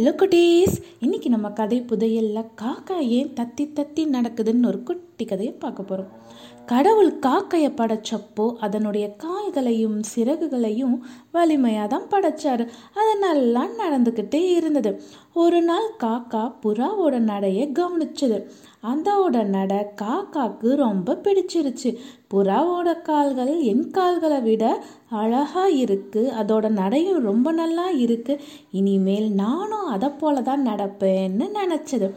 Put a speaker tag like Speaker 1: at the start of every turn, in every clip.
Speaker 1: Hello குட்டீஸ். இன்னைக்கு நம்ம கதை புதையல்ல காக்கா ஏன் தத்தி தத்தி நடக்குதுன்னு ஒரு குட்டி கதையை பார்க்க போகிறோம் கடவுள் காக்கையை படைச்சப்போ அதனுடைய கால்களையும் சிறகுகளையும் வலிமையாக தான் படைச்சாரு. அது நல்லா நடந்துக்கிட்டே இருந்தது. ஒரு நாள் காக்கா புறாவோட நடையை கவனிச்சது. அந்தோட நடை காக்காக்கு ரொம்ப பிடிச்சிருச்சு. புறாவோட கால்கள் என் கால்களை விட அழகாக இருக்குது அதோட நடையும் ரொம்ப நல்லா இருக்குது இனிமேல் நானும் அதை போல தான் நடப்பேன்னு நினச்சது.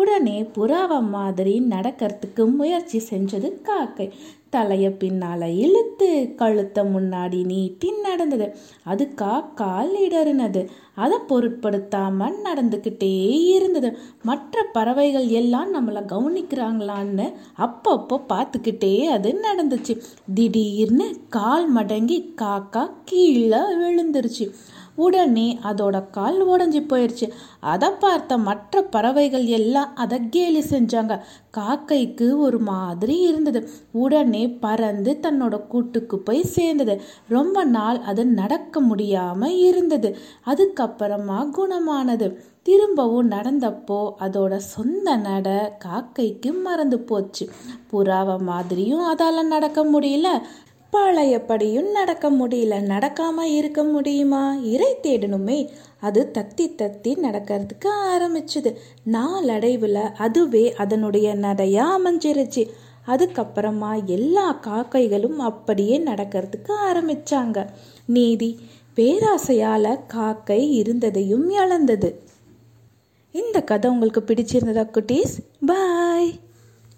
Speaker 1: உடனே புறாவை மாதிரி நடக்கிறதுக்கு முயற்சி செஞ்சது காக்கை. தலையை பின்னால் இழுத்து கழுத்தை முன்னாடி நீட்டி நடந்தது. அது காக்கால் இடறினது. அதை பொருட்படுத்தாம நடந்துக்கிட்டே இருந்தது. மற்ற பறவைகள் எல்லாம் நம்மளை கவனிக்கிறாங்களான்னு அப்பப்போ பார்த்துக்கிட்டே அது நடந்துச்சு. திடீர்னு கால் மடங்கி காக்கா கீழே விழுந்துருச்சு. உடனே அதோட கால் உடஞ்சி போயிடுச்சு அதை பார்த்த மற்ற பறவைகள் எல்லாம் அதை கேலி செஞ்சாங்க. காக்கைக்கு ஒரு மாதிரி இருந்தது. உடனே பறந்து தன்னோட கூட்டுக்கு போய் சேர்ந்தது. ரொம்ப நாள் அது நடக்க முடியாம இருந்தது. அதுக்கப்புறமா குணமானது. திரும்பவும் நடந்தப்போ அதோட சொந்த நட காக்கைக்கு மறந்து போச்சு. புறாவை மாதிரியும் அதால் நடக்க முடியல. பழையபடியும் நடக்க முடியல. நடக்காம இருக்க முடியுமா? இறை தேடணுமே. அது தத்தி தத்தி நடக்கிறதுக்கு ஆரம்பிச்சுது. நாளடைவில் அதுவே அதனுடைய நடையா அமைஞ்சிருச்சு. அதுக்கப்புறமா எல்லா காக்கைகளும் அப்படியே நடக்கிறதுக்கு ஆரம்பிச்சாங்க. நீதி பேராசையால காக்கை இருந்ததையும் இழந்தது. இந்த கதை உங்களுக்கு பிடிச்சிருந்ததா குட்டீஸ்? பாய்!